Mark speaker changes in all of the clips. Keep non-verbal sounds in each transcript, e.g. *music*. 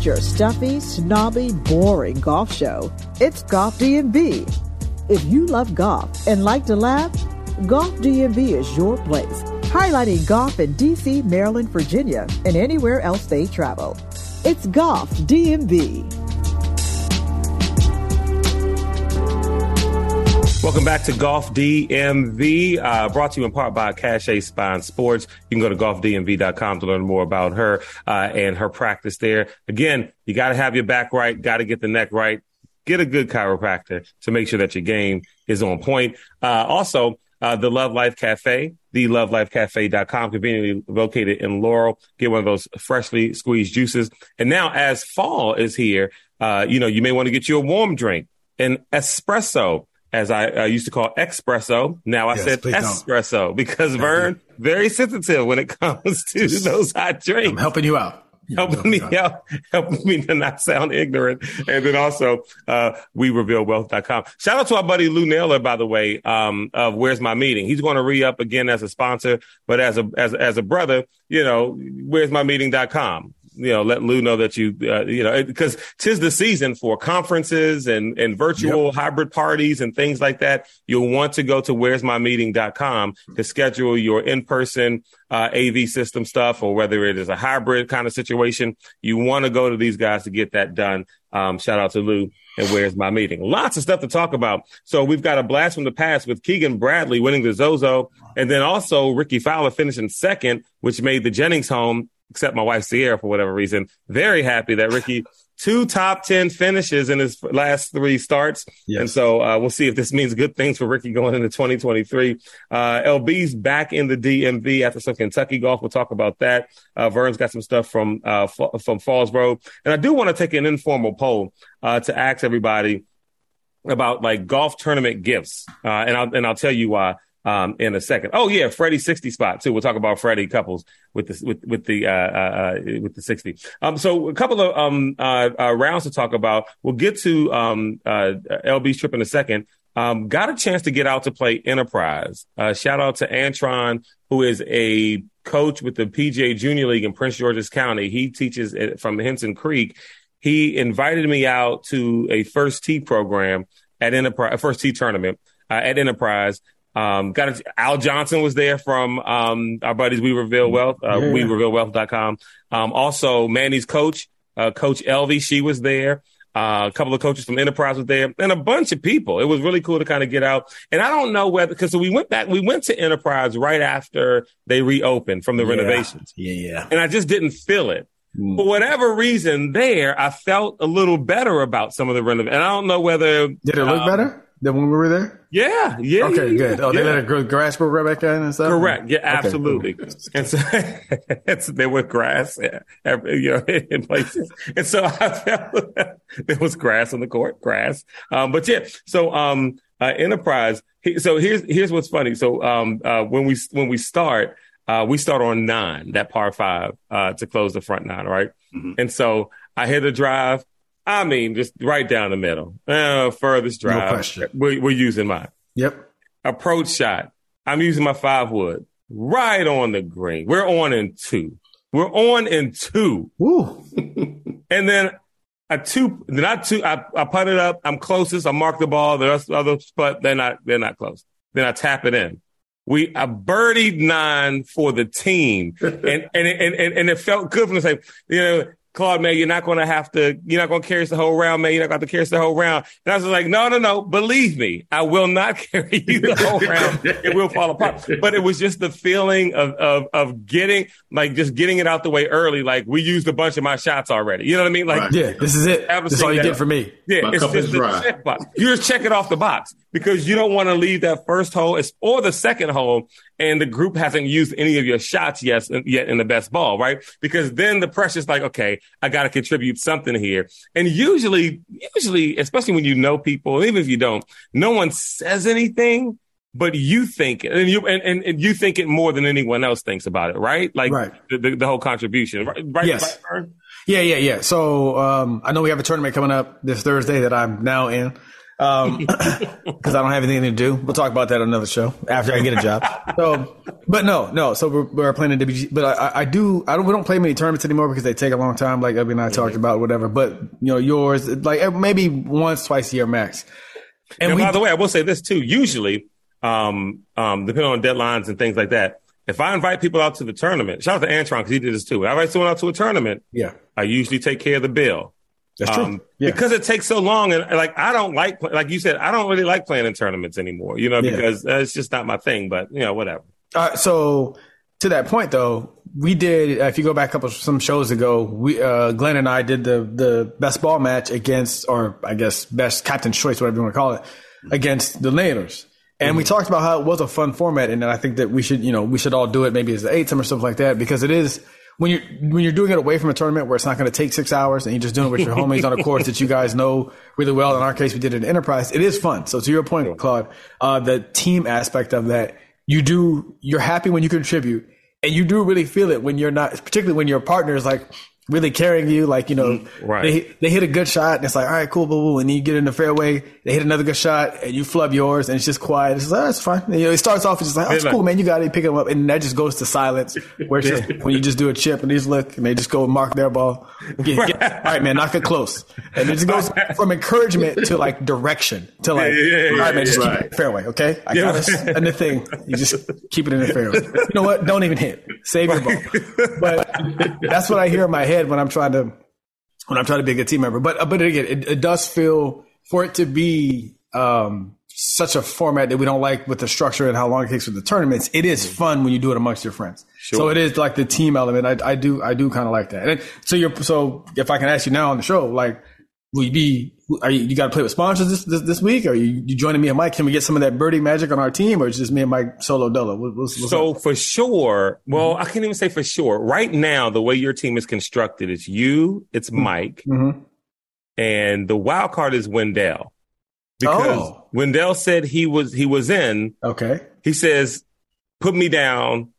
Speaker 1: Your stuffy, snobby, boring golf show. It's Golf DMV. If you love golf and like to laugh, Golf DMV is your place, highlighting golf in DC, Maryland, Virginia, and anywhere else they travel. It's Golf DMV.
Speaker 2: Welcome back to Golf DMV, uh, brought to you in part by Cache Spine Sports. You can go to golfdmv.com to learn more about her uh, and her practice there. Again, you got to have your back right, got to get the neck right, get a good chiropractor to make sure that your game is on point. Uh, also, uh, the Love Life Cafe, the thelovelifecafe.com, conveniently located in Laurel. Get one of those freshly squeezed juices. And now, as fall is here, uh, you know, you may want to get you a warm drink, an espresso as I uh, used to call espresso. Now I yes, said espresso don't. because Vern very sensitive when it *laughs* comes to those hot drinks.
Speaker 3: I'm helping you out.
Speaker 2: helping me out, helping me to not sound ignorant. And then also, uh, we reveal wealth.com. Shout out to our buddy Lou Naylor, by the way, um, of Where's My Meeting. He's going to re up again as a sponsor, but as a, as, as a brother, you know, where's my meeting.com you know, let Lou know that you, uh, you know, because tis the season for conferences and, and virtual yep. hybrid parties and things like that. You'll want to go to where's my meeting.com to schedule your in-person, uh, AV system stuff or whether it is a hybrid kind of situation. You want to go to these guys to get that done. Um, shout out to Lou and where's my meeting? Lots of stuff to talk about. So we've got a blast from the past with Keegan Bradley winning the Zozo and then also Rickie Fowler finishing second, which made the Jennings home except my wife Sierra for whatever reason, very happy that Rickie two top 10 finishes in his last three starts. Yes. And so uh, we'll see if this means good things for Rickie going into 2023. Uh, LB's back in the DMV after some Kentucky golf. We'll talk about that. Uh, Vern's got some stuff from, uh, f- from Falls Road. And I do want to take an informal poll uh, to ask everybody about like golf tournament gifts. Uh, and I'll, and I'll tell you why um, in a second. Oh yeah, Freddie's sixty spot too. We'll talk about Freddie Couples with the with with the uh, uh, uh, with the sixty. Um, so a couple of um uh, uh, rounds to talk about. We'll get to um uh, LB's trip in a second. Um, got a chance to get out to play Enterprise. Uh, shout out to Antron, who is a coach with the PGA Junior League in Prince George's County. He teaches from Henson Creek. He invited me out to a first tee program at Enterprise, first tee tournament uh, at Enterprise. Um, got a, Al Johnson was there from um, our buddies We Reveal Wealth, uh, yeah. we reveal wealth.com. Um, also Manny's coach, uh, Coach Elvie, she was there. Uh, a couple of coaches from Enterprise was there and a bunch of people. It was really cool to kind of get out. And I don't know whether, cause we went back, we went to Enterprise right after they reopened from the yeah. renovations.
Speaker 3: Yeah. Yeah.
Speaker 2: And I just didn't feel it. Mm. For whatever reason there, I felt a little better about some of the renovations. And I don't know whether.
Speaker 3: Did it look um, better? Than when we were there?
Speaker 2: Yeah, yeah.
Speaker 3: Okay,
Speaker 2: yeah,
Speaker 3: good. Oh, yeah. they let a grass grow right back in and stuff.
Speaker 2: Correct. Yeah, absolutely. Okay. And so *laughs* it's, there was grass, every, you know, *laughs* in places, and so I felt *laughs* there was grass on the court, grass. Um, but yeah, so um, uh, enterprise. So here's here's what's funny. So um, uh, when we when we start. Uh, we start on nine, that par five, uh, to close the front nine, right? Mm-hmm. And so I hit a drive I mean, just right down the middle. Uh, furthest drive. No question. We're, we're using mine.
Speaker 3: Yep.
Speaker 2: Approach shot. I'm using my five wood right on the green. We're on in two. We're on in two. *laughs* And then a two, then I two, I, I put it up. I'm closest. I mark the ball. The other, but they're not, they're not close. Then I tap it in. We I birdied nine for the team, *laughs* and and and and, and it felt good from the same. You know, Claude, man, you're not going to have to, you're not going to carry us the whole round, man. You're not going to carry us the whole round. And I was like, no, no, no. Believe me, I will not *laughs* carry you the whole round. It will fall apart. But it was just the feeling of, of, of getting, like, just getting it out the way early. Like, we used a bunch of my shots already. You know what I mean? Like,
Speaker 3: right. yeah, this is it. This is all you get for me.
Speaker 2: Yeah, my it's just the check box. You just check it off the box because you don't want to leave that first hole or the second hole and the group hasn't used any of your shots yet, yet in the best ball, right? Because then the pressure's like, okay, I got to contribute something here. And usually, usually, especially when you know people, even if you don't, no one says anything, but you think it, and you and, and, and, you think it more than anyone else thinks about it, right? Like right. The, the, the, whole contribution, right? right
Speaker 3: yes. Right, yeah, yeah, yeah. So um, I know we have a tournament coming up this Thursday that I'm now in. Because um, *laughs* *laughs* I don't have anything to do. We'll talk about that on another show after I get a job. So, but no, no. So we're, we're playing in WG, but I, I, do. I don't. We don't play many tournaments anymore because they take a long time. Like Ebby and I mm-hmm. talked about, whatever. But you know, yours like maybe once, twice a year max.
Speaker 2: And, and we, by the way, I will say this too. Usually, um, um, depending on deadlines and things like that, if I invite people out to the tournament, shout out to Antron because he did this too. If I invite someone out to a tournament,
Speaker 3: yeah,
Speaker 2: I usually take care of the bill.
Speaker 3: That's true. Um,
Speaker 2: yeah. Because it takes so long, and like I don't like, like you said, I don't really like playing in tournaments anymore. You know, because yeah. it's just not my thing. But you know, whatever.
Speaker 3: Uh, so to that point, though, we did. Uh, if you go back a couple some shows ago, we uh, Glenn and I did the the best ball match against, or I guess best captain's choice, whatever you want to call it, against the Naylors. And mm-hmm. we talked about how it was a fun format, and I think that we should, you know, we should all do it maybe as the eight time or something like that because it is when you're when you're doing it away from a tournament where it's not going to take six hours and you're just doing it with your homies on a course that you guys know really well. In our case, we did it in Enterprise. It is fun. So to your point, Claude, uh, the team aspect of that, you do you're happy when you contribute, and you do really feel it when you're not, particularly when your partner is like really carrying you. Like, you know,
Speaker 2: mm, right.
Speaker 3: they, they hit a good shot and it's like, all right, cool, boo, boo. And then you get in the fairway, they hit another good shot and you flub yours and it's just quiet. It's like, oh, that's fine. And, you know, it starts off, it's just like, oh, it's cool, man. You got it. Pick them up. And that just goes to silence *laughs* where it's just when you just do a chip and they just look and they just go and mark their ball. *laughs* Get, get, all right, man, knock it close. And it just goes from encouragement to like direction to like, yeah, yeah, yeah, all right, man, just keep it fairway. Okay. I got this. And the thing, you just keep it in the fairway. You know what? Don't even hit. Save your ball. But that's what I hear in my head when I'm trying to when I'm trying to be a good team member. But uh, but again, it, it does feel for it to be um, such a format that we don't like with the structure and how long it takes for the tournaments. It is fun when you do it amongst your friends. Sure. So it is like the team element. I, I do I do kind of like that. And so you're so if I can ask you now on the show, like will you be are you, you got to play with sponsors this, this, this week? Or are you, you, joining me and Mike? Can we get some of that birdie magic on our team, or is just me and Mike solo dolo? What, what's, what's
Speaker 2: so up? for sure, well, mm-hmm. I can't even say for sure. Right now, the way your team is constructed, it's you, it's mm-hmm. Mike, mm-hmm. and the wild card is Wendell. Because oh. Wendell said he was he was in.
Speaker 3: Okay.
Speaker 2: He says, "Put me down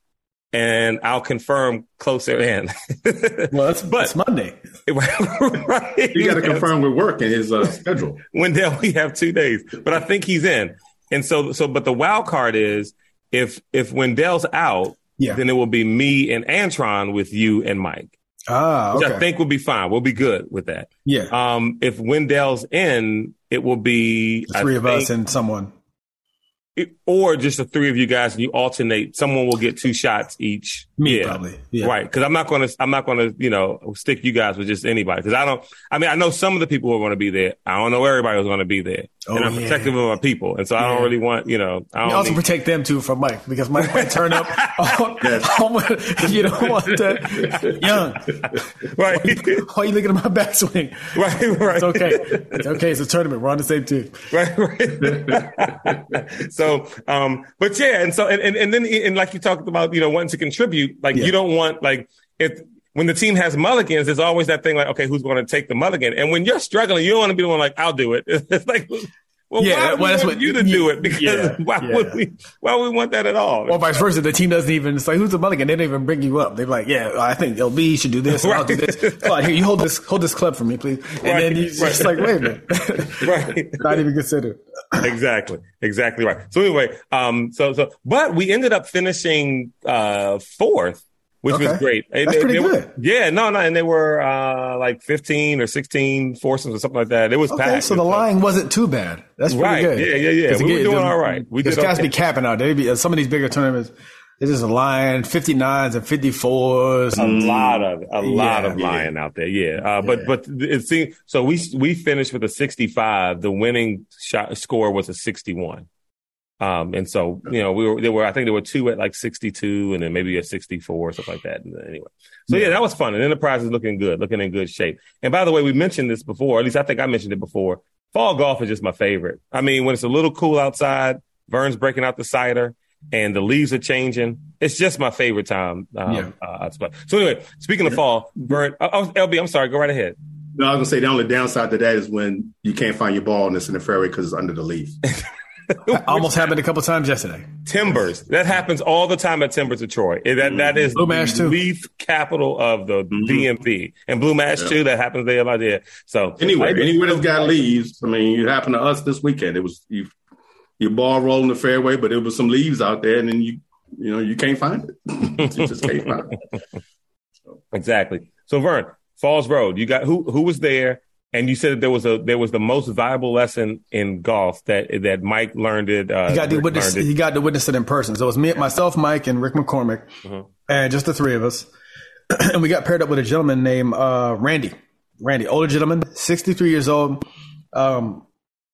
Speaker 2: and I'll confirm closer in. *laughs*
Speaker 3: well, that's, but, it's Monday. *laughs*
Speaker 4: right. You got to confirm with work and his uh, *laughs* schedule.
Speaker 2: Wendell, we have two days, but I think he's in. And so, so, but the wild card is if, if Wendell's out, yeah. then it will be me and Antron with you and Mike.
Speaker 3: Ah,
Speaker 2: okay. Which I think we'll be fine. We'll be good with that.
Speaker 3: Yeah.
Speaker 2: Um, if Wendell's in, it will be
Speaker 3: the three I of think, us and someone
Speaker 2: or just the three of you guys and you alternate. Someone will get two shots each.
Speaker 3: Me yeah. probably. Yeah.
Speaker 2: Right. Cause I'm not going to, I'm not going to, you know, stick you guys with just anybody. Cause I don't, I mean, I know some of the people who are going to be there. I don't know everybody who's going to be there. Oh, and I'm yeah. protective of my people. And so I don't really want, you know, I
Speaker 3: you also need... protect them too from Mike because Mike might turn up. *laughs* *laughs* Oh, on, on, *laughs* you don't want that young.
Speaker 2: Right.
Speaker 3: Why, why, are you looking at my backswing?
Speaker 2: Right. Right.
Speaker 3: It's okay. It's okay. It's a tournament. We're on the same team.
Speaker 2: Right. Right. so, um, but yeah. And so, and, and, and then, and like you talked about, you know, wanting to contribute, like yeah. you don't want, like, if, when the team has mulligans, there's always that thing like, okay, who's going to take the mulligan? And when you're struggling, you don't want to be the one like, I'll do it. *laughs* It's like, well, yeah, why well, that's what you to do it because yeah, *laughs* why yeah. would we? Why would we want that at all?
Speaker 3: Or vice versa, the team doesn't even. It's like who's the mulligan? They don't even bring you up. They're like, yeah, I think LB should do this. right. I'll do this. Come on, here, you hold this, hold this club for me, please. And right. then you right. just like, wait a minute, *laughs* right? *laughs* Not even considered.
Speaker 2: exactly, exactly right. So anyway, um, so so, but we ended up finishing uh fourth which okay. was great.
Speaker 3: And That's they, pretty
Speaker 2: they
Speaker 3: good.
Speaker 2: Were, yeah, no, no, and they were uh, like fifteen or sixteen foursomes or something like that. It was okay, packed.
Speaker 3: So the line wasn't too bad. That's pretty
Speaker 2: right.
Speaker 3: good.
Speaker 2: Yeah, yeah, yeah. We were doing all right. We
Speaker 3: did. Guys okay. be capping out. They be some of these bigger tournaments. It's just a line, 59s and 54s.
Speaker 2: A lot of, a lot of lying yeah. out there. Yeah. Uh, but, yeah. but it seemed, so we, we finished with a 65. The winning shot score was a 61. Um, and so, you know, we were, there were, I think there were two at like 62 and then maybe a 64 or something like that. Anyway. So yeah. yeah, that was fun. And Enterprise is looking good, looking in good shape. And by the way, we mentioned this before, at least I think I mentioned it before. Fall golf is just my favorite. I mean, when it's a little cool outside, Vern's breaking out the cider and the leaves are changing. It's just my favorite time. Um, yeah. Uh, so anyway, speaking of fall, Vern, oh, oh LB, I'm sorry, go right ahead.
Speaker 4: No, I was gonna say the only downside to that is when you can't find your ball and it's in the fairway because it's under the leaf. *laughs* *laughs*
Speaker 3: almost happened a couple times yesterday.
Speaker 2: Timbers. That happens all the time at Timbers of Troy. That that is
Speaker 3: Blue Mash
Speaker 2: the
Speaker 3: too.
Speaker 2: leaf capital of the mm-hmm. DMV. And Blue Mash too, that happens there like there. So
Speaker 4: Anyway, anywhere that's got leaves, I mean, it happened to us this weekend. It was you, your ball rolling the fairway, but there was some leaves out there, and then you, you know, you can't find it. *laughs* you just can't find it. *laughs*
Speaker 2: Exactly. So Vern, Falls Road, you got who who was there? And you said that there was a there was the most valuable lesson in golf that that Mike learned it. Uh,
Speaker 3: He got to
Speaker 2: Rick
Speaker 3: witness.
Speaker 2: it.
Speaker 3: He got to witness it in person. So it was me, myself, Mike, and Rick McCormick,
Speaker 2: Mm-hmm.
Speaker 3: and just the three of us. *clears throat* and we got paired up with a gentleman named uh, Randy. Randy, older gentleman, sixty-three years old. Um,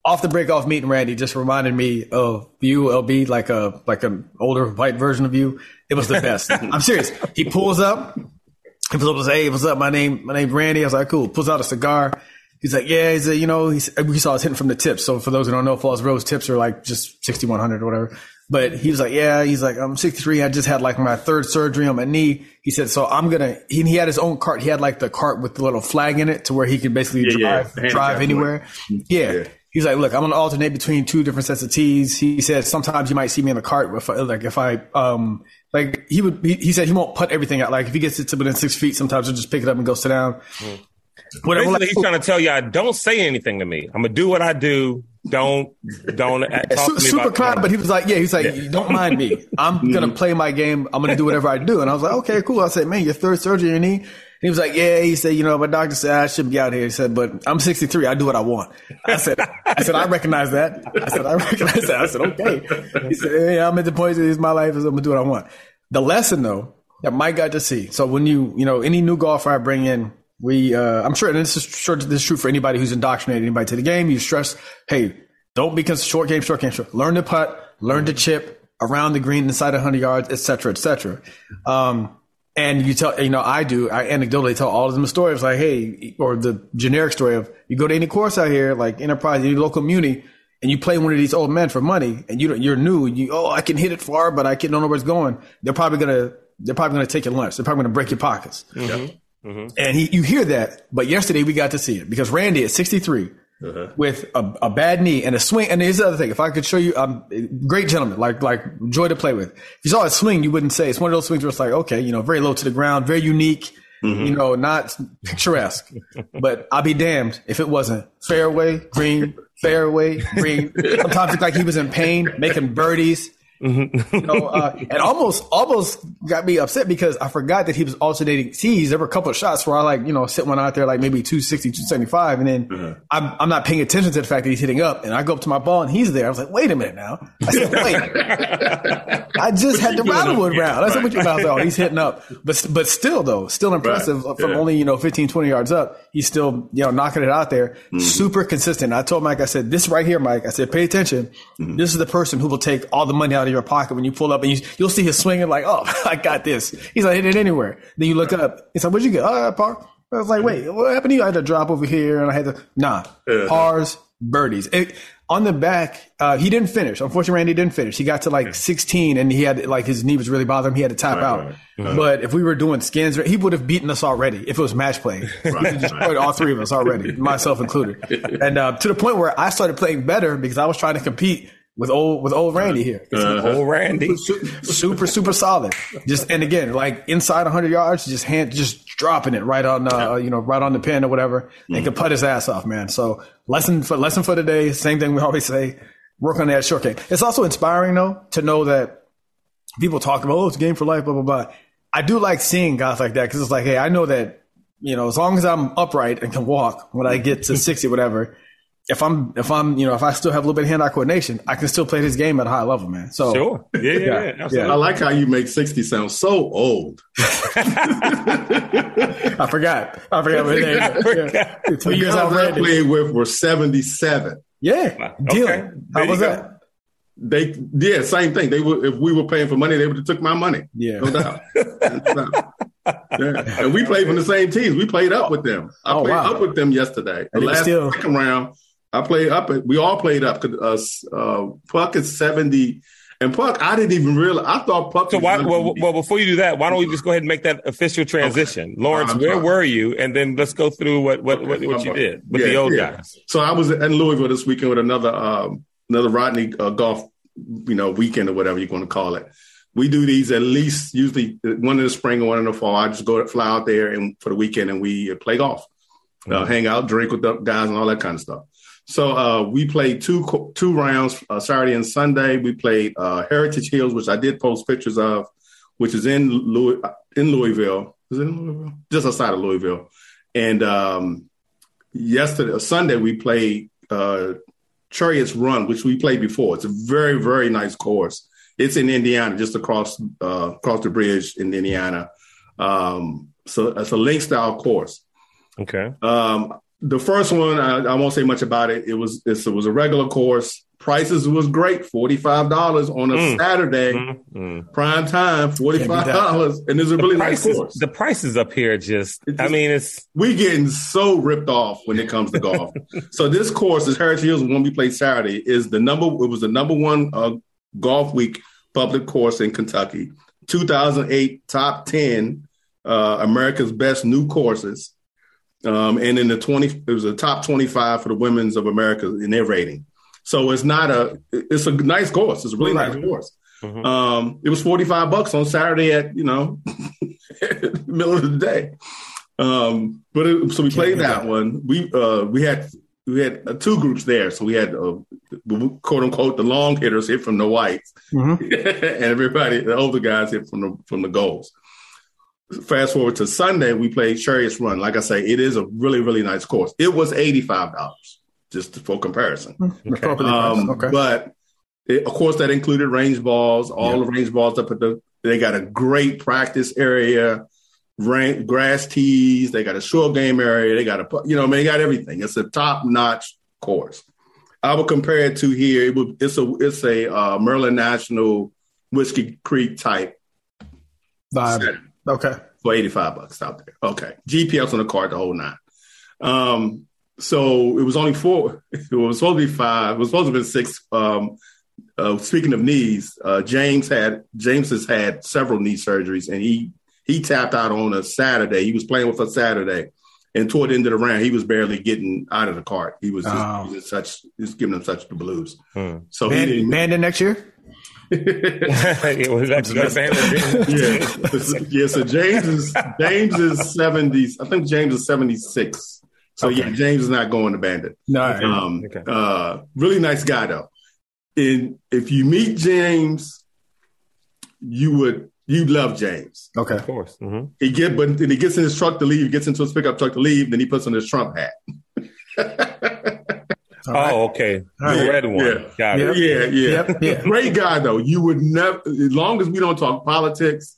Speaker 3: off the break off meeting Randy just reminded me of you, LB, like a like an older white version of you. It was the *laughs* best. I'm serious. He pulls up. He pulls up and says, "Hey, what's up? My name, my name's Randy." I was like, "Cool." Pulls out a cigar. He's like, "Yeah." He's like, you know, he's, we saw us hitting from the tips. So for those who don't know, Falls Road's tips are like just 6100 or whatever. But he was like, "Yeah." He's like, "I'm 63. I just had like my third surgery on my knee." He said, "So I'm gonna." He, he had his own cart. He had like the cart with the little flag in it to where he could basically
Speaker 4: Yeah, yeah.
Speaker 3: drive
Speaker 4: handicap
Speaker 3: drive anywhere. Yeah.
Speaker 4: Yeah.
Speaker 3: He's like, look, I'm gonna alternate between two different sets of tees. He said sometimes you might see me in the cart if I, like if I um like he would he, he said he won't put everything out. Like if he gets it to within six feet, sometimes he'll just pick it up and go sit down. Whatever.
Speaker 2: Basically, he's trying to tell y'all, don't say anything to me. I'm gonna do what I do. Don't don't talk
Speaker 3: Su-
Speaker 2: to me
Speaker 3: super
Speaker 2: about
Speaker 3: kind, but he was like, yeah, he's like, don't mind me. I'm *laughs* mm-hmm. gonna play my game. I'm gonna do whatever I do. And I was like, okay, cool. I said, man, your third surgery in your knee. And he was like, yeah. He said, you know, my doctor said I should be out here. He said, but I'm 63. I do what I want. I said, I said, I recognize that. I said, I recognize that. I said, okay. He said, yeah, I'm at the point that it's my life. So I'm gonna do what I want. The lesson though that Mike got to see. So when you, you know, any new golfer I bring in, we, uh, I'm sure, and this is sure this is true for anybody who's indoctrinated anybody to the game. You stress, hey, don't be short game, short game, short. Learn to putt, learn to chip around the green inside 100 yards, etc., cetera, et cetera. Um, and you tell, you know, I do, I anecdotally tell all of them a story. It's like, hey, or the generic story of you go to any course out here, like Enterprise, any local community, and you play one of these old men for money, and you you're new, you, oh, I can hit it far, but I can, don't know where it's going. They're probably gonna, they're probably gonna take your lunch. They're probably gonna break your pockets. Mm-hmm. And he, you hear that, but yesterday we got to see it because Randy at 63 uh-huh. with a, a bad knee and a swing. And here's the other thing: if I could show you, um, great gentleman, like like joy to play with. If you saw his swing, you wouldn't say it's one of those swings where it's like, okay, you know, very low to the ground, very unique, mm-hmm. you know, not picturesque. *laughs* but I'll be damned if it wasn't fairway green, fairway green. *laughs* Sometimes it's like he was in pain, making birdies. You know, uh, *laughs* and almost almost got me upset because I forgot that he was alternating tees. There were a couple of shots where I like, you know, sit one out there like maybe 260, 275, and then I'm, I'm not paying attention to the fact that he's hitting up. And I go up to my ball and he's there. I was like, wait a minute now. I said, wait. *laughs* I just had the Rattlewood round. I said, what you about? though? he's hitting up. But but still though, still impressive uh, from
Speaker 4: Yeah.
Speaker 3: only, you know, 15, 20 yards up. He's still, you know, knocking it out there. Super consistent. I told Mike, I said, this right here, Mike, I said, pay attention. This is the person who will take all the money out of your pocket when you pull up and you, you'll see his swinging like, oh, *laughs* I got this. He's like, hit it anywhere. Then you look up. He's like, what'd you get? Oh, par. I was like, wait, what happened to you? I had to drop over here and I had to, nah, pars, birdies. It, on the back, uh, he didn't finish. Unfortunately, Randy didn't finish. He got to like 16 and he had like his knee was really bothering him. He had to tap out. But if we were doing skins, he would have beaten us already if it was match play. *laughs* He would have all three of us already, myself included. *laughs* And uh, to the point where I started playing better because I was trying to compete with old with old uh-huh. Randy here. Uh-huh.
Speaker 2: Old Randy. *laughs*
Speaker 3: super super solid. Just and again, like inside 100 yards, just hand just dropping it right on uh, you know right on the pin or whatever, and could mm. put his ass off, man. So lesson for lesson for today. Same thing we always say: work on that short game. It's also inspiring though to know that people talk about oh it's a game for life, blah blah blah. I do like seeing guys like that because it's like, hey, I know that you know as long as I'm upright and can walk when I get to *laughs* 60, whatever. If I'm, if I'm, you know, if I still have a little bit of hand-eye coordination, I can still play this game at a high level, man. So
Speaker 2: Sure. Yeah, yeah, yeah.
Speaker 3: Yeah.
Speaker 4: I like how you make 60 sound so old. *laughs*
Speaker 3: I forgot. I forgot *laughs* what name. Yeah. Two
Speaker 4: The
Speaker 3: years
Speaker 4: guys I played with were 77.
Speaker 3: Yeah.
Speaker 2: Okay.
Speaker 3: Deal.
Speaker 2: There
Speaker 3: How was
Speaker 2: go.
Speaker 3: that?
Speaker 4: They yeah, same thing. They were if we were paying for money, they would have took my money.
Speaker 3: Yeah.
Speaker 4: No doubt. No doubt. Yeah. And we played from the same teams. We played up with them. I
Speaker 3: Oh,
Speaker 4: played
Speaker 3: wow.
Speaker 4: up with them yesterday. The
Speaker 3: And
Speaker 4: last
Speaker 3: still-
Speaker 4: second round, I played up. We all played up. Uh, uh, Puck is seventy, and Puck. I didn't even realize. I thought Puck.
Speaker 2: So
Speaker 4: was
Speaker 2: why, well, well, before you do that, why don't we just go ahead and make that official transition? Lawrence,
Speaker 4: I'm
Speaker 2: where were you? And then let's go through what what, what, what you did with
Speaker 4: Yeah,
Speaker 2: the old
Speaker 4: yeah.
Speaker 2: guys.
Speaker 4: So I was in Louisville this weekend with another um, another Rodney uh, golf, you know, weekend or whatever you're going to call it. We do these at least usually one in the spring and one in the fall. I just go fly out there and for the weekend and we play golf, uh, mm-hmm. uh, hang out, drink with the guys and all that kind of stuff. So uh, we played two two rounds uh, Saturday and Sunday. We played uh, Heritage Hills, which I did post pictures of, which is in Louis, in Louisville. Is it in Louisville? Just outside of Louisville. And um, yesterday, Sunday, we played uh, Chariots Run, which we played before. It's a very very nice course. It's in Indiana, just across uh, across the bridge in Indiana. Um, so it's a link style course.
Speaker 2: Okay.
Speaker 4: Um, the first one, I, I, won't say much about it. It was it was a regular course. Prices was great, forty five dollars on a mm. Saturday, mm. Mm. prime time, forty five dollars, and it's a really
Speaker 2: prices,
Speaker 4: nice course.
Speaker 2: The prices up here just, just, I mean, it's
Speaker 4: we getting so ripped off when it comes to golf. *laughs* so this course, is Heritage Hills, one we played Saturday, is the number. It was the number one uh, Golfweek public course in Kentucky, two thousand eight top ten uh, America's best new courses. Um, and in the 20, it was a top 25 for the women's of America in their rating. So it's not a, it's a nice course. It's a really nice course. Mm-hmm. Um, it was 45 bucks on Saturday at, you know, *laughs* middle of the day. Um, but it, so we played that one. We, uh, we had, we had uh, two groups there. So we had, uh, quote unquote, the long hitters hit from the whites mm-hmm. *laughs* and everybody, the older guys hit from the, from the goals fast forward to Sunday, we played Chariots Run. Like I say, it is a really, really nice course. It was $85, just for comparison. Hmm, okay. Um, okay. But it, of course, that included range balls, all yeah. the range balls up at the, they got a great practice area, rain, grass tees. They got a short game area. They got a, you know, I mean, they got everything. It's a top notch course. I would compare it to here. It would, it's a, it's a uh, Maryland National Whiskey Creek type
Speaker 3: vibe. Setting. Okay.
Speaker 4: For 85 bucks out there. Okay. GPS on the card the whole nine. Um, so it was only four. *laughs* It was supposed to be five. It was supposed to be six. Um, uh, speaking of knees, uh, James had James has had several knee surgeries, and he he tapped out on a Saturday. He was playing with us Saturday, and toward the end of the round, he was barely getting out of the cart. He was just, oh. he was such, just giving him such the blues. Hmm.
Speaker 3: So Man, he didn't, Bandon next year *laughs*
Speaker 4: it was yeah. yeah, so James is James is seventies. I think James is seventy six. So okay. yeah, James is not going to Bandon.
Speaker 3: No,
Speaker 4: um, okay. uh, really nice guy though. And if you meet James, you would you love James.
Speaker 3: Okay,
Speaker 2: of course. Mm-hmm.
Speaker 4: He get but then he gets in his truck to leave. He gets into his pickup truck to leave. Then he puts on his Trump hat. *laughs*
Speaker 2: oh, okay. The red one.
Speaker 4: Yeah. Got it. Yeah, yeah. Yep. yeah. Great guy though. You would never as long as we don't talk politics,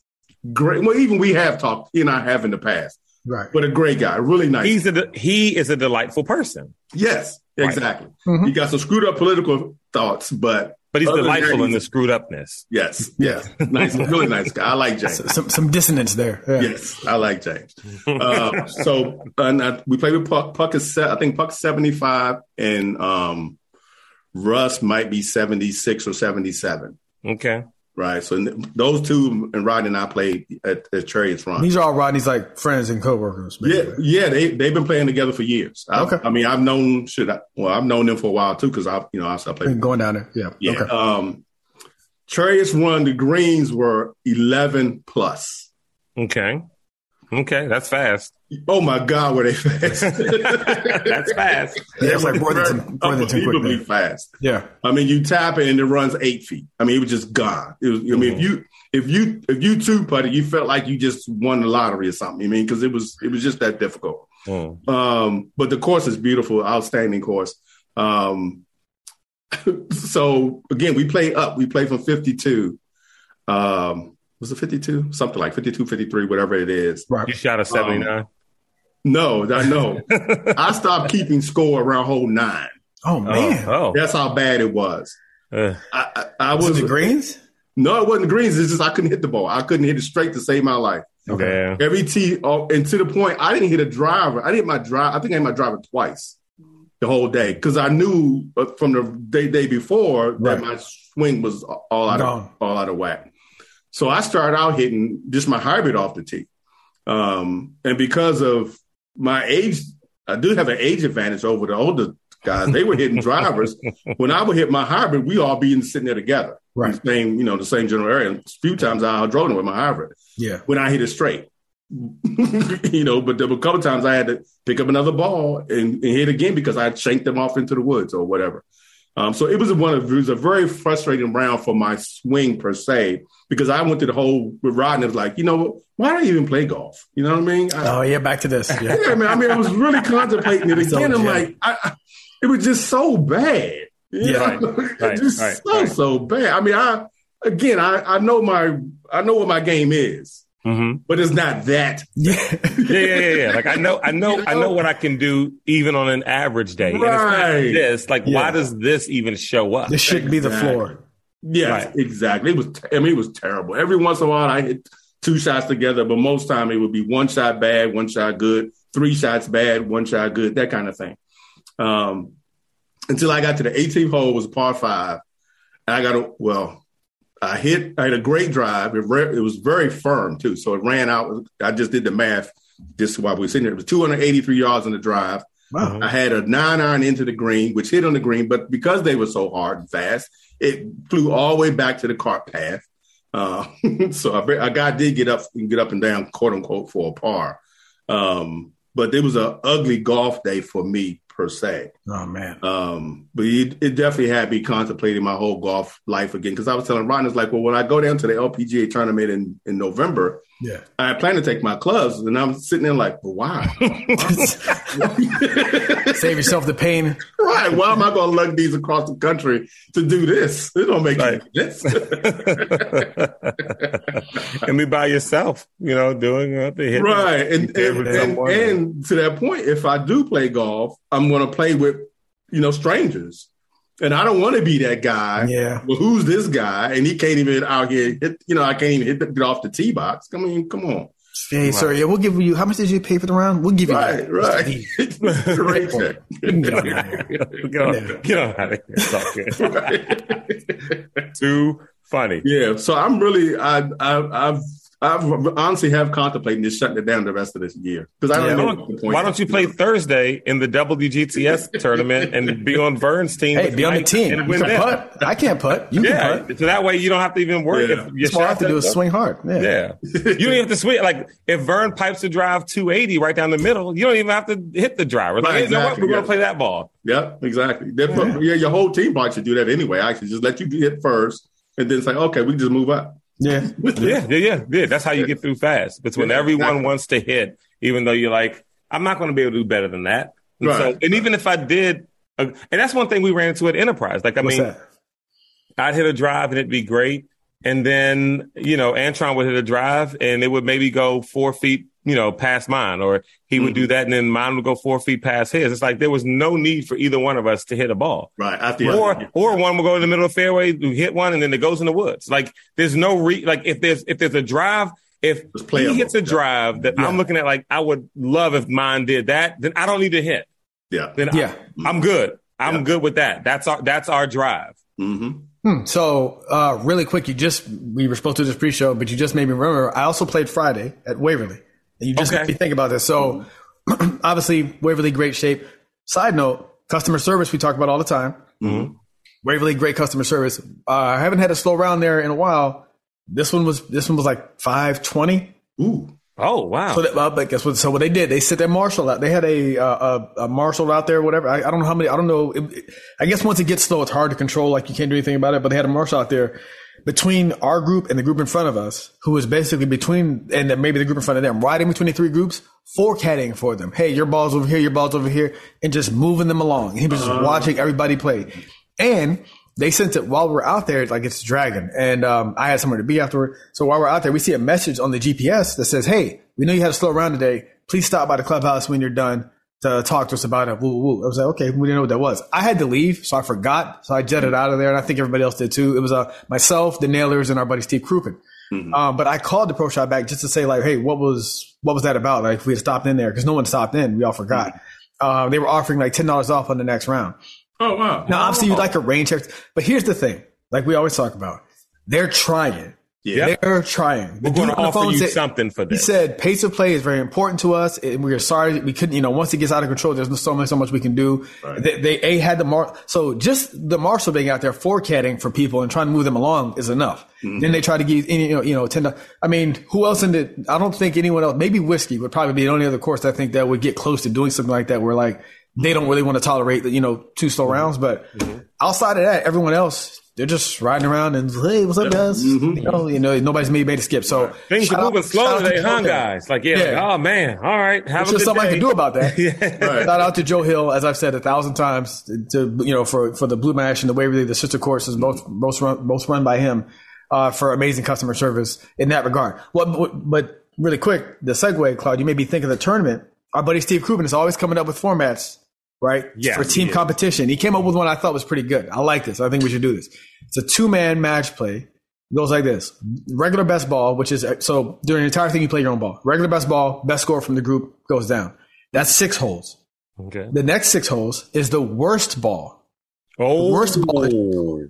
Speaker 4: great well, even we have talked, he and I have in the past.
Speaker 3: Right.
Speaker 4: But a great guy, really nice.
Speaker 2: He's a he is a delightful person.
Speaker 4: Yes, exactly. Right. Mm-hmm. He got some screwed up political thoughts, but
Speaker 2: but he's delightful in the screwed upness.
Speaker 4: Yes. Yeah. nice. Really nice guy. I like James.
Speaker 3: Some, some dissonance there.
Speaker 4: Yeah. Yes. I like James. Uh, so uh, we played with Puck. Puck is, I think Puck's 75 and um, Russ might be 76 or 77.
Speaker 2: Okay
Speaker 4: right? So those two and Rodney and I played at, at Chariots Run.
Speaker 3: These are all Rodney's like friends and coworkers.
Speaker 4: Basically. Yeah, yeah, they they've been playing together for years. I, okay. I mean, I've known should I, well, I've known them for a while too because I you know I still play
Speaker 3: going down there. Yeah,
Speaker 4: yeah. Okay. Um, Chariots Run the greens were eleven plus.
Speaker 2: Okay. Okay, that's fast.
Speaker 4: Oh my God, were they fast? *laughs*
Speaker 2: that's fast.
Speaker 3: Yeah, it's like more than, more than
Speaker 4: unbelievably fast.
Speaker 3: Yeah,
Speaker 4: I mean, you tap it and it runs eight feet. I mean, it was just gone. It was. I mean, mm-hmm. if you if you if you two putted, you felt like you just won the lottery or something. I mean, because it was it was just that difficult. Mm. Um, but the course is beautiful, outstanding course. Um, *laughs* so again, we play up. We play from fifty two. Um, was it 52? Something like 52, 53, whatever it is.
Speaker 2: Right. You shot a 79? Um,
Speaker 4: no, I know. *laughs* I stopped keeping score around hole nine.
Speaker 3: Oh, man. Oh, oh.
Speaker 4: That's how bad it was. Uh, I, I, I was.
Speaker 3: was it greens?
Speaker 4: No, it wasn't the greens. It's just I couldn't hit the ball. I couldn't hit it straight to save my life.
Speaker 2: Okay.
Speaker 4: Every tee, uh, and to the point, I didn't hit a driver. I didn't hit my drive. I think I hit my driver twice the whole day because I knew uh, from the day day before right. that my swing was all out of all out of whack. So I started out hitting just my hybrid off the tee. Um, and because of my age, I do have an age advantage over the older guys. They were hitting drivers. *laughs* when I would hit my hybrid, we all be sitting there together.
Speaker 3: Right.
Speaker 4: The same, you know, the same general area. A few times I drove with my hybrid.
Speaker 3: Yeah.
Speaker 4: When I hit it straight. *laughs* you know, but there were a couple times I had to pick up another ball and, and hit again because I shanked them off into the woods or whatever. Um, so it was one of it was a very frustrating round for my swing per se because I went to the whole with Rodney was like, you know, why don't you even play golf? You know what I mean? I,
Speaker 3: Oh yeah, back to this. *laughs* Yeah.
Speaker 4: yeah, man. I mean, I was really contemplating it *laughs* again. I'm like, I, I- it was just so bad. You
Speaker 3: Yeah.
Speaker 4: know?
Speaker 2: Right, *laughs* right,
Speaker 4: just
Speaker 2: right,
Speaker 4: so
Speaker 2: right.
Speaker 4: so bad. I mean, I again, I, I know my I know what my game is,
Speaker 2: hmm
Speaker 4: but it's not that.
Speaker 3: Yeah. *laughs*
Speaker 2: Yeah, yeah, yeah, yeah. Like I know, I know, I know what I can do even on an average day. And it's not
Speaker 4: Right.
Speaker 2: this, like, why does this even show up?
Speaker 3: This shouldn't be the floor.
Speaker 4: Yes,
Speaker 2: Right.
Speaker 4: exactly. It was. I mean, it was terrible. Every once in a while, I hit two shots together, but most time it would be one shot bad, one shot good, three shots bad, one shot good, that kind of thing. Um, until I got to the 18th hole, it was a par five, and I got a well. I hit. I had a great drive. It, re- it was very firm too, so it ran out. I just did the math just while we were sitting there. It was 283 yards on the drive.
Speaker 3: Wow.
Speaker 4: I had a nine iron into the green, which hit on the green, but because they were so hard and fast, it flew all the way back to the cart path. Uh, *laughs* so I, a guy did get up and get up and down, quote unquote, for a par. Um, but it was an ugly golf day for me per se.
Speaker 3: Oh man.
Speaker 4: Um, but it, it definitely had me contemplating my whole golf life again because I was telling Ron, it's like, well, when I go down to the LPGA tournament in, in November,
Speaker 3: Yeah.
Speaker 4: I plan to take my clubs, and I'm sitting there like, well, why? *laughs*
Speaker 3: Save yourself the pain.
Speaker 4: Right. Why am I going to lug these across the country to do this? It don't make
Speaker 2: Right.
Speaker 4: any sense. *laughs*
Speaker 2: and be by yourself, you know, doing uh, what they hit.
Speaker 4: right. And, and, and, and to that point, if I do play golf, I'm going to play with, you know, strangers. And I don't want to be that guy.
Speaker 3: Yeah.
Speaker 4: Well, who's this guy? And he can't even out here hit, you know, I can't even hit the, get off the tee box. I mean, come on.
Speaker 3: Hey, sir, yeah, we'll give you how much did you pay for the round? We'll give you
Speaker 4: Right,
Speaker 3: that.
Speaker 4: right. Great *laughs* check. *laughs*
Speaker 3: You can get out of here.
Speaker 2: get on, get on out of here. It's all good. *laughs* Too funny.
Speaker 4: Yeah, so I'm really I I I've I've honestly have contemplating just shutting it down the rest of this year because I don't
Speaker 3: Yeah.
Speaker 4: know
Speaker 2: Why don't,
Speaker 4: point
Speaker 2: why don't you play Thursday in the WGTS *laughs* tournament and be on Vern's team?
Speaker 3: Hey, be on the team.
Speaker 2: and win
Speaker 3: can
Speaker 2: them?
Speaker 3: I can't putt. You
Speaker 2: Yeah,
Speaker 3: can putt.
Speaker 2: so that way you don't have to even worry
Speaker 4: Yeah.
Speaker 2: if your
Speaker 3: That's all I have to do is swing hard. Yeah.
Speaker 2: Yeah, you don't even have to swing. Like if Vern pipes the drive 280 right down the middle, you don't even have to hit the driver. Like,
Speaker 4: Right,
Speaker 2: you know what? We're
Speaker 4: yeah.
Speaker 2: gonna play that ball.
Speaker 4: Yeah, exactly. That- yeah. your whole team probably should do that anyway. I actually, just let you hit first, and then say, okay, we can just move up.
Speaker 3: Yeah. *laughs*
Speaker 2: Yeah, yeah, yeah, yeah. That's how you get through fast. It's when
Speaker 4: Yeah,
Speaker 2: everyone
Speaker 4: exactly.
Speaker 2: wants to hit, even though you're like, I'm not going to be able to do better than that. And, so,
Speaker 4: Right.
Speaker 2: and even if I did, uh, and that's one thing we ran into at Enterprise. Like, I
Speaker 3: What's
Speaker 2: mean,
Speaker 3: that?
Speaker 2: I'd hit a drive and it'd be great. And then, you know, Antron would hit a drive and it would maybe go four feet, you know, past mine, or he would do that and then mine would go four feet past his. It's like there was no need for either one of us to hit a ball.
Speaker 4: Right after
Speaker 2: Or, or one will go in the middle of the fairway, you hit one, and then it goes in the woods. Like there's no re like if there's if there's a drive, if
Speaker 4: It's
Speaker 2: he hits a drive that I'm looking at, like I would love if mine did that, then I don't need to hit.
Speaker 4: yeah.
Speaker 2: Then
Speaker 3: Yeah.
Speaker 2: I, am good. I'm
Speaker 4: Yeah.
Speaker 2: good with that. That's our that's our drive.
Speaker 4: hmm
Speaker 3: Hmm. So, uh, really quick, you just, we were supposed to do this pre show, but you just made me remember. I also played Friday at Waverly. And you just
Speaker 2: Okay.
Speaker 3: made think about this. So, *clears throat* obviously, Waverly, great shape. Side note, customer service, we talk about all the time.
Speaker 2: Mm-hmm.
Speaker 3: Waverly, great customer service. Uh, I haven't had a slow round there in a while. This one was, this one was like 520.
Speaker 4: Ooh.
Speaker 2: Oh wow.
Speaker 3: So, that, uh, but guess what? So what they did, they set their marshal out. They had a uh, a, a marshal out there, whatever. I, I don't know how many. I don't know. It- it- I guess once it gets slow, it's hard to control. Like you can't do anything about it. But they had a marshal out there between our group and the group in front of us, who was basically between and maybe the group in front of them, riding between the three groups, forecaddying for them. Hey, your ball's over here, your ball's over here, and just moving them along. He was just watching everybody play, and they sent it while we're out there, like it's dragging. And um, I had somewhere to be afterward. So while we're out there, we see a message on the GPS that says, Hey, we know you had a slow round today. Please stop by the clubhouse when you're done to talk to us about it. Woo, woo. I was like, okay, we didn't know what that was. I had to leave, so I forgot. So I jetted out of there, and I think everybody else did too. It was uh, myself, the Naylors, and our buddy Steve Crouppen. Um, but I called the pro shop back just to say, like, hey, what was what was that about? Like, if we had stopped in there, because no one stopped in, we all forgot. Uh, they were offering like ten dollars off on the next round.
Speaker 4: Oh wow.
Speaker 3: Now, obviously, you'd like a rain check, but here's the thing: like we always talk about, they're trying.
Speaker 2: Yeah.
Speaker 3: They're trying.
Speaker 2: We're going to offer you said, something for this.
Speaker 3: He said pace of play is very important to us, and we are sorry we couldn't. You know, once it gets out of control, there's so much, so much we can do. Right. They, they a had the mar so just the marshal being out there forecasting for people and trying to move them along is enough. Mm-hmm. Then they try to give you know you know ten. I mean, who else in the? I don't think anyone else. Maybe whiskey would probably be the only other course I think that would get close to doing something like that. Where like they don't really want to tolerate the you know two slow rounds, but mm-hmm. outside of that, everyone else they're just riding around and hey, what's up, guys? Mm-hmm. You know, you know, nobody's made made a skip. So
Speaker 2: things are moving slow today, huh, guys? Like, yeah, yeah. Like, oh man, all right, have
Speaker 3: There's a just something day. I can do about that. *laughs* yeah. right. Shout out to Joe Hill, as I've said a thousand times, to you know, for for the Blue Mash and the Waverly, the sister courses, both both run both run by him, uh, for amazing customer service in that regard. What, but really quick, the segue, Claude, you may be thinking the tournament. Our buddy Steve Krubin is always coming up with formats right?
Speaker 2: Yeah.
Speaker 3: For team competition. He came up with one I thought was pretty good. I like this. I think we should do this. It's a two man match play. It goes like this regular best ball, which is so during the entire thing, you play your own ball. Regular best ball, best score from the group goes down. That's six holes.
Speaker 2: Okay.
Speaker 3: The next six holes is the worst ball.
Speaker 2: Oh,
Speaker 3: the worst ball.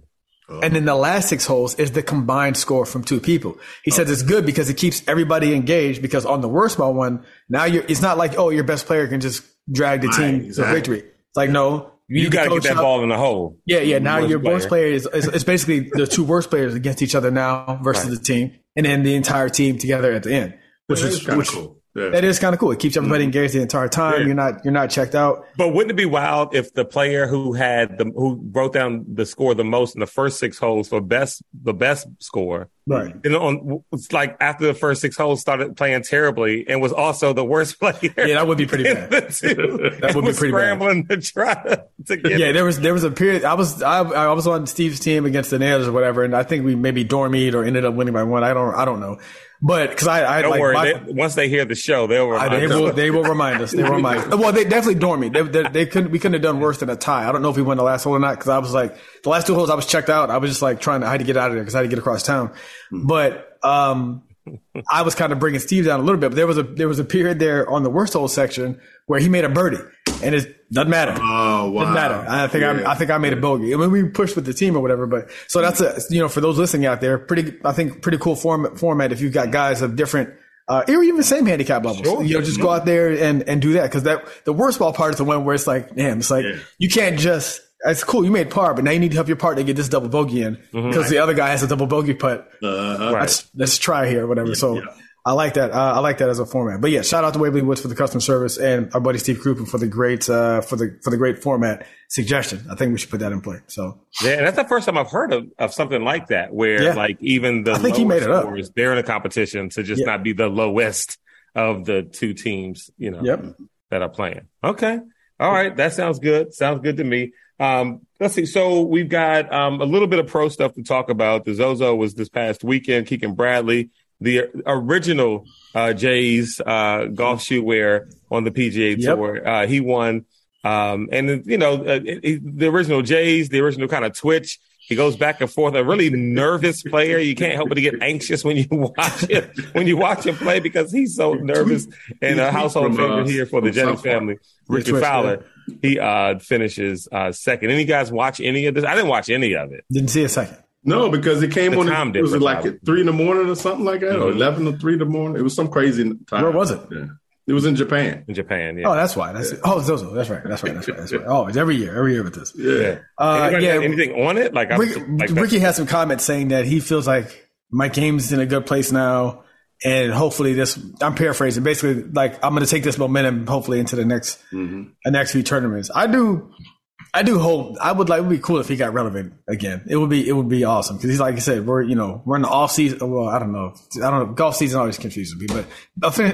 Speaker 3: Oh. And then the last six holes is the combined score from two people. He says it's good because it keeps everybody engaged because on the worst ball one, now you're, it's not like, oh, your best player can just drag the right, team exactly. to victory. It's like, no,
Speaker 2: you, you got to get that ball in the hole.
Speaker 3: Yeah, yeah. Now your worst player is, is, is, basically the two worst players against each other now versus right. the team, and then the entire team together at the end, which is which, cool. Yeah. That is kind of cool. It keeps everybody mm-hmm. engaged the entire time. Yeah. You're not you're not checked out.
Speaker 2: But wouldn't it be wild if the player who had the who wrote down the score the most in the first six holes for best the best score,
Speaker 3: right?
Speaker 2: And on it's like after the first six holes started playing terribly and was also the worst *laughs* player.
Speaker 3: Yeah, that would be pretty *laughs* bad. that would be pretty
Speaker 2: scrambling
Speaker 3: bad.
Speaker 2: to try to, *laughs* to get.
Speaker 3: Yeah, there was there was a period. I was I, I was on Steve's team against the Nails or whatever, and I think we maybe dormied or ended up winning by one. I don't I don't know. But because I, I
Speaker 2: don't
Speaker 3: like,
Speaker 2: worry.
Speaker 3: My,
Speaker 2: they, once they hear the show, they'll remind
Speaker 3: I, they us. Will, they will remind us. They will remind us. Well, they definitely dormed me. They, they, they, couldn't. We couldn't have done worse than a tie. I don't know if we won the last hole or not because I was like the last two holes. I was checked out. I was just like trying to. I had to get out of there because I had to get across town. But um, I was kind of bringing Steve down a little bit. But there was a there was a period there on the worst hole section where he made a birdie and it doesn't matter.
Speaker 4: Oh wow!
Speaker 3: Doesn't matter. I think yeah. I, I think I made a bogey. I mean, we pushed with the team or whatever, but so that's a you know for those listening out there, pretty I think pretty cool form, format if you've got guys of different. Uh, or even the same handicap levels. Sure. You know, just go out there and, and do that. Cause that, the worst ball part is the one where it's like, damn, it's like, yeah. you can't just, it's cool. You made par, but now you need to help your partner get this double bogey in because mm-hmm. the other guy has a double bogey putt. Uh, right. let's, let's try here, whatever. Yeah, so yeah. I like that. Uh, I like that as a format. But yeah, shout out to Waverly Woods for the customer service and our buddy Steve Krupin for the great uh, for the for the great format suggestion. I think we should put that in play. So
Speaker 2: yeah, and that's the first time I've heard of, of something like that, where yeah. like even the
Speaker 3: I think he made it up.
Speaker 2: they're in a competition to just yeah. not be the lowest of the two teams, you know,
Speaker 3: yep.
Speaker 2: that are playing. Okay, all right, that sounds good. Sounds good to me. Um, let's see. So we've got um, a little bit of pro stuff to talk about. The Zozo was this past weekend. Keegan Bradley the original uh, Jay's uh, golf shoe wear on the PGA yep. Tour. Uh, he won. Um, and, you know, uh, the original Jay's, the original kind of Twitch. He goes back and forth. A really nervous player. You can't help but to get anxious when you *laughs* watch it when you watch him play because he's so nervous and a household favorite here for the Jennings family. Rickie Fowler, he uh, finishes uh, second. Any guys watch any of this? I didn't watch any of it.
Speaker 3: Didn't see a second.
Speaker 4: No, because it came the on. It was it like at three in the morning or something like that, mm-hmm. or eleven or three in the morning. It was some crazy time.
Speaker 3: Where was it?
Speaker 4: Yeah. It was in Japan.
Speaker 2: In Japan, yeah.
Speaker 3: Oh, that's why. That's yeah. oh, Zozo. That's right. That's right. That's right. That's right. Oh, it's every year. Every year with this.
Speaker 4: Yeah.
Speaker 3: Uh, yeah.
Speaker 2: Anything on it? Like,
Speaker 3: Rick, like Rickie has some comments saying that he feels like Mike Game's in a good place now, and hopefully this. I'm paraphrasing. Basically, like I'm going to take this momentum hopefully into the next, mm-hmm. the next few tournaments. I do. I do hope I would like it would be cool if he got relevant again. It would be it would be awesome because he's like I said we're you know we're in the off season. Well, I don't know. I don't know. Golf season always confuses me, but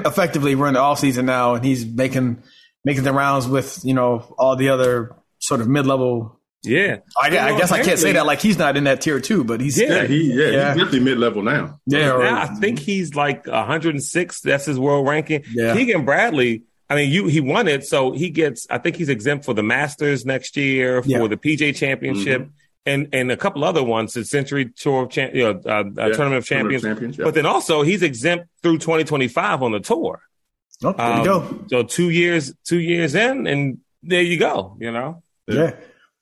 Speaker 3: effectively we're in the off season now, and he's making making the rounds with you know all the other sort of mid level.
Speaker 2: Yeah,
Speaker 3: I, I guess I can't say that like he's not in that tier two, but he's
Speaker 4: yeah, he, yeah, yeah. he's definitely mid level now.
Speaker 3: Yeah,
Speaker 2: or, I think he's like 106. That's his world ranking.
Speaker 3: Yeah.
Speaker 2: Keegan Bradley I mean, you he won it, so he gets. I think he's exempt for the Masters next year, for yeah. the PJ Championship, mm-hmm. and and a couple other ones, the Sentry Tour of Champ, you know, uh, uh, yeah. Tournament of Champions. Champions But then also he's exempt through 2025 on the tour.
Speaker 3: Oh, there um, you go.
Speaker 2: So two years, two years in, and there you go. You know.
Speaker 3: Yeah.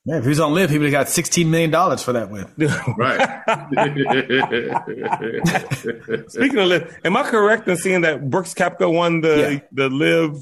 Speaker 3: Man, if he was on LIV, he would have got $16 million for that win. *laughs*
Speaker 4: right. *laughs*
Speaker 2: Speaking of LIV, am I correct in seeing that Brooks Koepka won the
Speaker 3: Yeah.
Speaker 2: the LIV,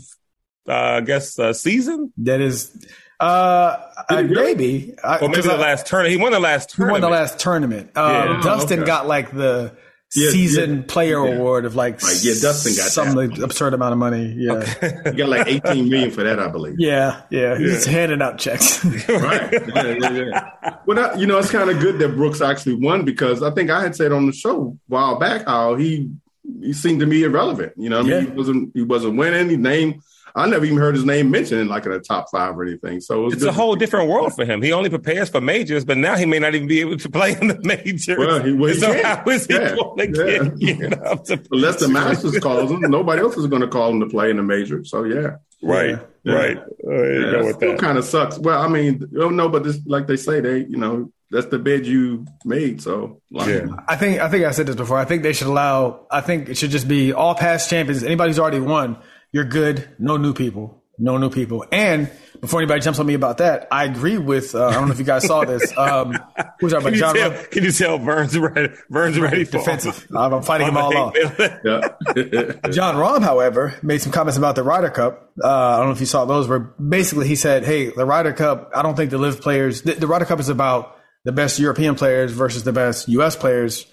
Speaker 2: uh, I guess, uh, season?
Speaker 3: That is, uh, uh,
Speaker 4: he really?
Speaker 3: maybe. I-
Speaker 2: Or the
Speaker 3: I-
Speaker 2: last tournament. He won the last
Speaker 3: He won
Speaker 2: tournament.
Speaker 3: the last tournament. Uh,
Speaker 2: Yeah.
Speaker 3: Dustin
Speaker 4: okay.
Speaker 3: got like the
Speaker 4: Yeah,
Speaker 3: season
Speaker 4: yeah.
Speaker 3: player
Speaker 4: Yeah.
Speaker 3: award of like
Speaker 4: Right, yeah, Dustin got
Speaker 3: some
Speaker 4: that.
Speaker 3: absurd amount of money. Yeah,
Speaker 4: You *laughs* got like 18 million for that, I believe.
Speaker 3: yeah, yeah. He's handing out checks. *laughs*
Speaker 4: Right. Yeah, yeah, yeah. Well, that, you know, it's kind of good that Brooks actually won because I think I had said on the show a while back how he he seemed to me irrelevant. You know, what I mean, he wasn't he wasn't winning. He name, I never even heard his name mentioned in like in the top five or anything. So it was
Speaker 2: It's
Speaker 4: good
Speaker 2: a whole different world for him. He only prepares for majors, but now he may not even be able to play in the *laughs* majors.
Speaker 4: Well, he- well, he
Speaker 2: so
Speaker 4: can.
Speaker 2: how is he
Speaker 4: Yeah,
Speaker 2: going to
Speaker 4: yeah.
Speaker 2: get geared up to
Speaker 4: Unless the Masters calls him, nobody else is going to call him to play in the major. So yeah,
Speaker 2: Right,
Speaker 4: Yeah.
Speaker 2: right. Uh, there
Speaker 4: yeah it still kind of sucks. Well, I mean, oh no, but this, like they say, they you know that's the bed you made. So like,
Speaker 2: Yeah.
Speaker 3: I think I think I said this before. I think they should allow. I think it should just be all past champions. Anybody who's already won, you're good. No new people. No new people. And before anybody jumps on me about that, I agree with. Uh, I don't know if you guys saw this. Um, *laughs* who's our
Speaker 2: Can you,
Speaker 3: John
Speaker 2: tell,
Speaker 3: Ron-
Speaker 2: can you tell Vern's ready? Vern's ready for
Speaker 3: defensive. I'm fighting him all off.
Speaker 4: yeah. *laughs*
Speaker 3: Jon Rahm, however, made some comments about the Ryder Cup. Uh, I don't know if you saw those, where basically he said, "Hey, the Ryder Cup. I don't think the LIV players. The, the Ryder Cup is about the best European players versus the best U.S. players.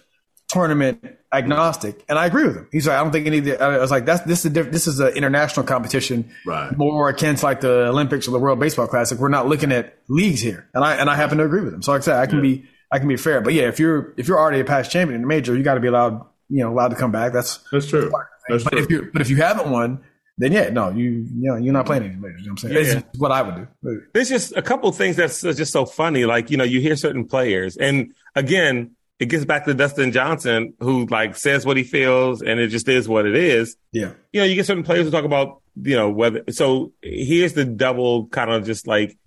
Speaker 3: Tournament agnostic." And I agree with him. He's like, "I don't think any." Of the, I was like, "That's this is a diff- this is an international competition,
Speaker 4: Right.
Speaker 3: More akin to like the Olympics or the World Baseball Classic. We're not looking at leagues here." And I and I happen to agree with him. So like I said, I can be I can be fair, but yeah, if you're if you're already a past champion in the major, you got to be allowed you know allowed to come back. That's
Speaker 4: That's true. That's
Speaker 3: but
Speaker 4: true.
Speaker 3: if you but if you haven't won, then yeah, no, you you know you're not playing any majors. You know what I'm saying?
Speaker 2: Yeah.
Speaker 3: It's what I would do.
Speaker 2: There's just a couple things that's just so funny. Like, you know, you hear certain players, and again, it gets back to Dustin Johnson, who like says what he feels, and it just is what it is.
Speaker 3: Yeah,
Speaker 2: You know, you get certain players who talk about, you know, whether. So here's the double kind of just like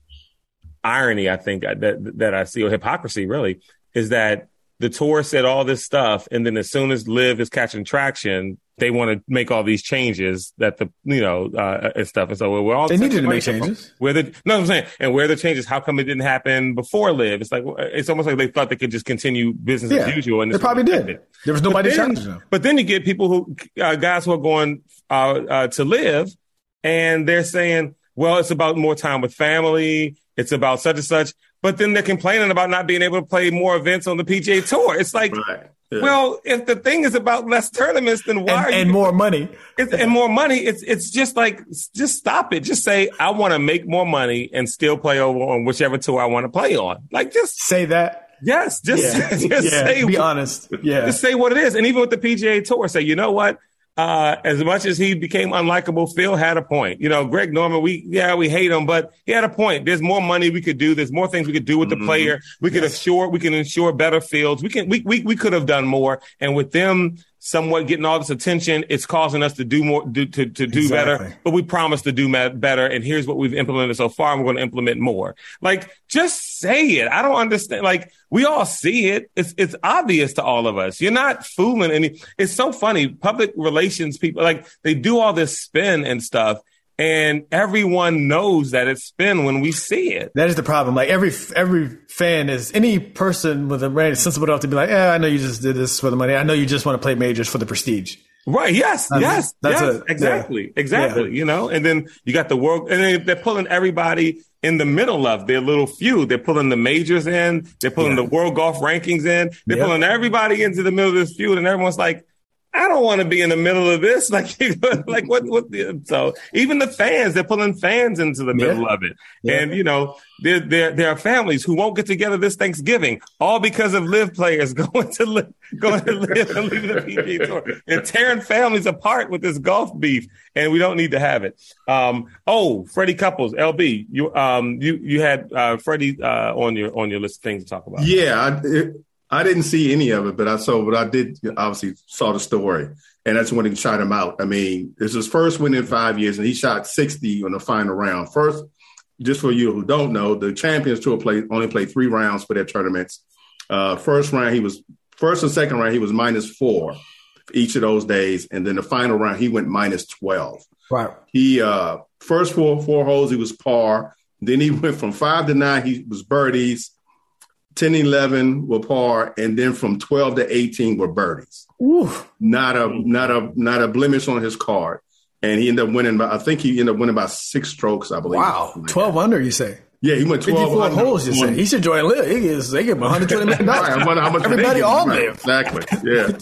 Speaker 2: irony, I think that that I see, or hypocrisy, really, is that the tour said all this stuff, and then as soon as LIV is catching traction, they want to make all these changes that the you know uh, and stuff. And so we're all
Speaker 3: They needed to make changes.
Speaker 2: Where the no, I'm saying, and where the changes? How come it didn't happen before LIV? It's like it's almost like they thought they could just continue business
Speaker 3: yeah,
Speaker 2: as usual, and
Speaker 3: they probably did.
Speaker 2: affected.
Speaker 3: There was nobody
Speaker 2: But then-
Speaker 3: challenging them.
Speaker 2: But then you get people who, uh, guys who are going uh, uh, to LIV, and they're saying, "Well, it's about more time with family. It's about such and such." But then they're complaining about not being able to play more events on the PGA Tour. It's like,
Speaker 4: Right. Yeah.
Speaker 2: well, if the thing is about less tournaments, then why
Speaker 3: And,
Speaker 2: are you
Speaker 3: and more money.
Speaker 2: it's, and more money. It's it's just like just stop it. Just say I want to make more money and still play over on whichever tour I want to play on. Like just
Speaker 3: Say that.
Speaker 2: yes, just *laughs*
Speaker 3: Yeah,
Speaker 2: just
Speaker 3: yeah.
Speaker 2: say
Speaker 3: Be honest. Yeah,
Speaker 2: just say what it is. And even with the PGA Tour, say you know what. Uh, as much as he became unlikable, Phil had a point. You know, Greg Norman, we, yeah, we hate him, but he had a point. There's more money we could do. There's more things we could do with the player. We could assure, we can ensure better fields. We can, we, we, we could have done more. And with them somewhat getting all this attention, it's causing us to do more, do, to, to do
Speaker 3: Exactly.
Speaker 2: better. But we promised to do better. And here's what we've implemented so far. And we're going to implement more. Like, just say it. I don't understand. Like, we all see it. It's, it's obvious to all of us. You're not fooling any. It's so funny. Public relations people, like, they do all this spin and stuff. And everyone knows that it's spin when we see it.
Speaker 3: that is the problem. Like every every fan is any person with a brain sensible enough to be like, yeah, I know you just did this for the money. I know you just want to play majors for the prestige.
Speaker 2: Right. Yes. yes.
Speaker 3: that's
Speaker 2: yes.
Speaker 3: a-
Speaker 2: exactly.
Speaker 3: yeah.
Speaker 2: Exactly.
Speaker 3: Yeah.
Speaker 2: You know, and then you got the world, and then they're pulling everybody in the middle of their little feud. They're pulling the majors in. They're pulling
Speaker 3: Yeah.
Speaker 2: the world golf rankings in. They're
Speaker 3: Yep.
Speaker 2: pulling everybody into the middle of this feud, and everyone's like, I don't want to be in the middle of this. *laughs* Like, like what, what, the, so even the fans, they're pulling fans into the middle of it.
Speaker 3: Yeah.
Speaker 2: And, you know, there, there, there are families who won't get together this Thanksgiving, all because of LIV players *laughs* going to LIV, going to LIV and leaving the PGA Tour and tearing families apart with this golf beef. And we don't need to have it. Um, oh, Freddie Couples, LB, you, um, you, you had, uh, Freddie, uh, on your, on your list of things to talk about.
Speaker 4: Yeah, I, it, I didn't see any of it, but I saw, but I did obviously saw the story, and that's when he shot him out. I mean, it's his first win in five years, and he shot 60 on the final round. First, just for you who don't know, the Champions Tour play only played three rounds for their tournaments. Uh, first round, he was first and second round, he was minus four each of those days, and then the final round, he went minus 12.
Speaker 3: Right.
Speaker 4: He uh first four four holes he was par. Then he *laughs* went from five to nine, he was birdies. 10, 11 were par, and then from 12 to 18 were birdies. Ooh. Not a not a not a blemish on his card. And he ended up winning by, I think he ended up winning by six strokes, I believe.
Speaker 3: Wow. 12 under, you say?
Speaker 4: Yeah, he went 12
Speaker 3: 54 holes, you say. He should join LIV. He gets, they give him 120 million dollars. right, how much Everybody all LIV.
Speaker 4: Exactly. Yeah.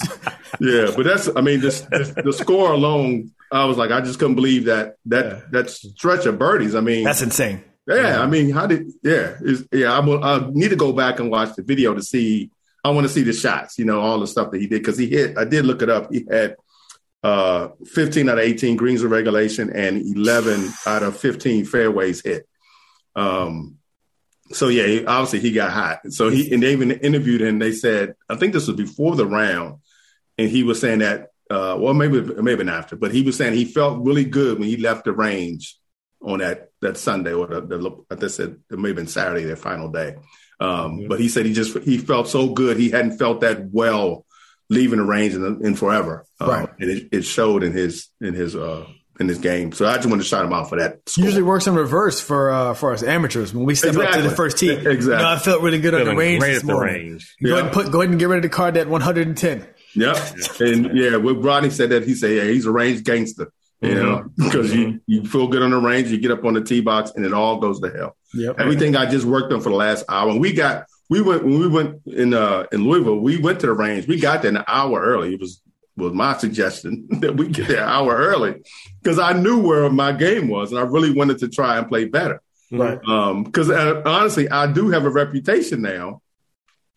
Speaker 4: yeah. But that's, I mean, this, this, the score alone, I was like, I just couldn't believe that, that, that stretch of birdies. I mean,
Speaker 3: that's insane.
Speaker 4: Yeah, I mean, how did? Yeah, yeah. I, will, I need to go back and watch the video to see. I want to see the shots. You know, all the stuff that he did because he hit. I did look it up. He had uh, 15 out of 18 greens of regulation and 11 out of 15 fairways hit. Um, so yeah, obviously he got hot. So he and they even interviewed him. They said, I think this was before the round, and he was saying that. Uh, well, maybe maybe not after, but he was saying he felt really good when he left the range on that that Sunday or the, the I said it may have been Saturday, their final day. Um, mm-hmm. But he said he just he felt so good. He hadn't felt that well leaving the range in, in forever. Um, right. and it, it, showed in his in his uh, in his game. So I just want to shout him out for that.
Speaker 3: Score. Usually works in reverse for uh, for us amateurs when we step exactly. up to the first tee.
Speaker 4: Exactly. You know,
Speaker 3: I felt really good Feeling on the range. Great
Speaker 2: at the range.
Speaker 3: Go, yeah. ahead and put, go ahead and get rid of the card at 110.
Speaker 4: Yep. and yeah, what Rodney said that he said, yeah, he's a range gangster you know, because mm-hmm. you, you feel good on the range, you get up on the tee box, and it all goes to hell. Yep. Everything I just worked on for the last hour, and we got we went when we went in uh in Louisville, we went to the range. We got there an hour early. It was was my suggestion *laughs* that we get there an hour early because I knew where my game was, and I really wanted to try and play better. Right. Um, because uh, honestly, I do have a reputation now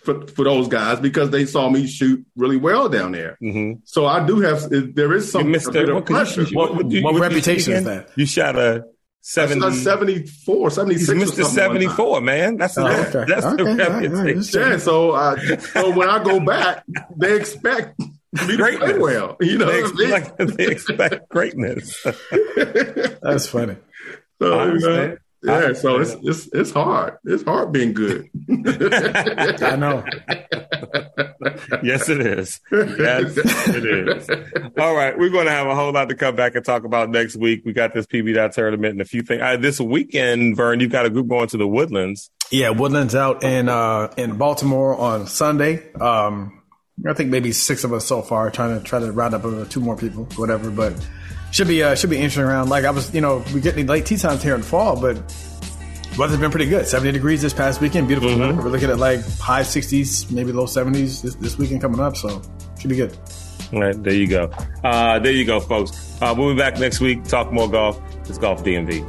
Speaker 4: for, for those guys because they saw me shoot really well down there. Mm-hmm. So I do have there is some
Speaker 2: a bit of pressure.
Speaker 3: what, what, what, what reputation is that?
Speaker 2: You shot a 70,
Speaker 4: 74, 76.
Speaker 2: Mr. 74, man. That's oh, okay. that's okay. the reputation.
Speaker 4: yeah, so, uh, so when I go back, they expect me to play well. You know,
Speaker 2: they expect, they expect greatness. *laughs*
Speaker 3: that's funny.
Speaker 4: So, yeah, so it's it's it's hard. It's hard being good. *laughs*
Speaker 3: I know.
Speaker 2: yes, it is. Yes, it is. All right, we're going to have a whole lot to come back and talk about next week. We got this PB dot tournament and a few things. Uh, this weekend, Vern, you've got a group going to the Woodlands.
Speaker 3: Yeah, Woodlands out in uh, in Baltimore on Sunday. Um, I think maybe six of us so far, trying to try to round up two more people, whatever. But should be uh, should be interesting around. Like I was, you know, we get the late tee times here in the fall, but weather's been pretty good. Seventy degrees this past weekend, beautiful mm-hmm. weather. We're looking at like high sixties, maybe low seventies this, this weekend coming up. So should be good.
Speaker 2: All right, there you go. Uh, there you go, folks. Uh, we'll be back next week. Talk more golf. It's Golf DMV.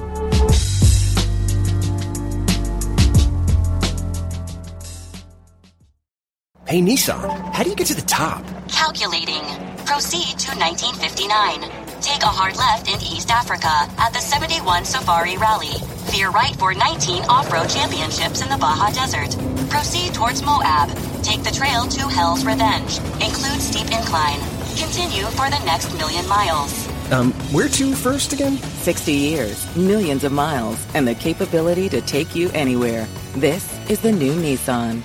Speaker 5: Hey, Nissan, how do you get to the top?
Speaker 6: Calculating. Proceed to 1959. Take a hard left in East Africa at the 71 Safari Rally. Veer right for 19 off-road championships in the Baja Desert. Proceed towards Moab. Take the trail to Hell's Revenge. Include steep incline. Continue for the next million miles.
Speaker 5: Um, where to first again?
Speaker 7: 60 years, millions of miles, and the capability to take you anywhere. This is the new Nissan.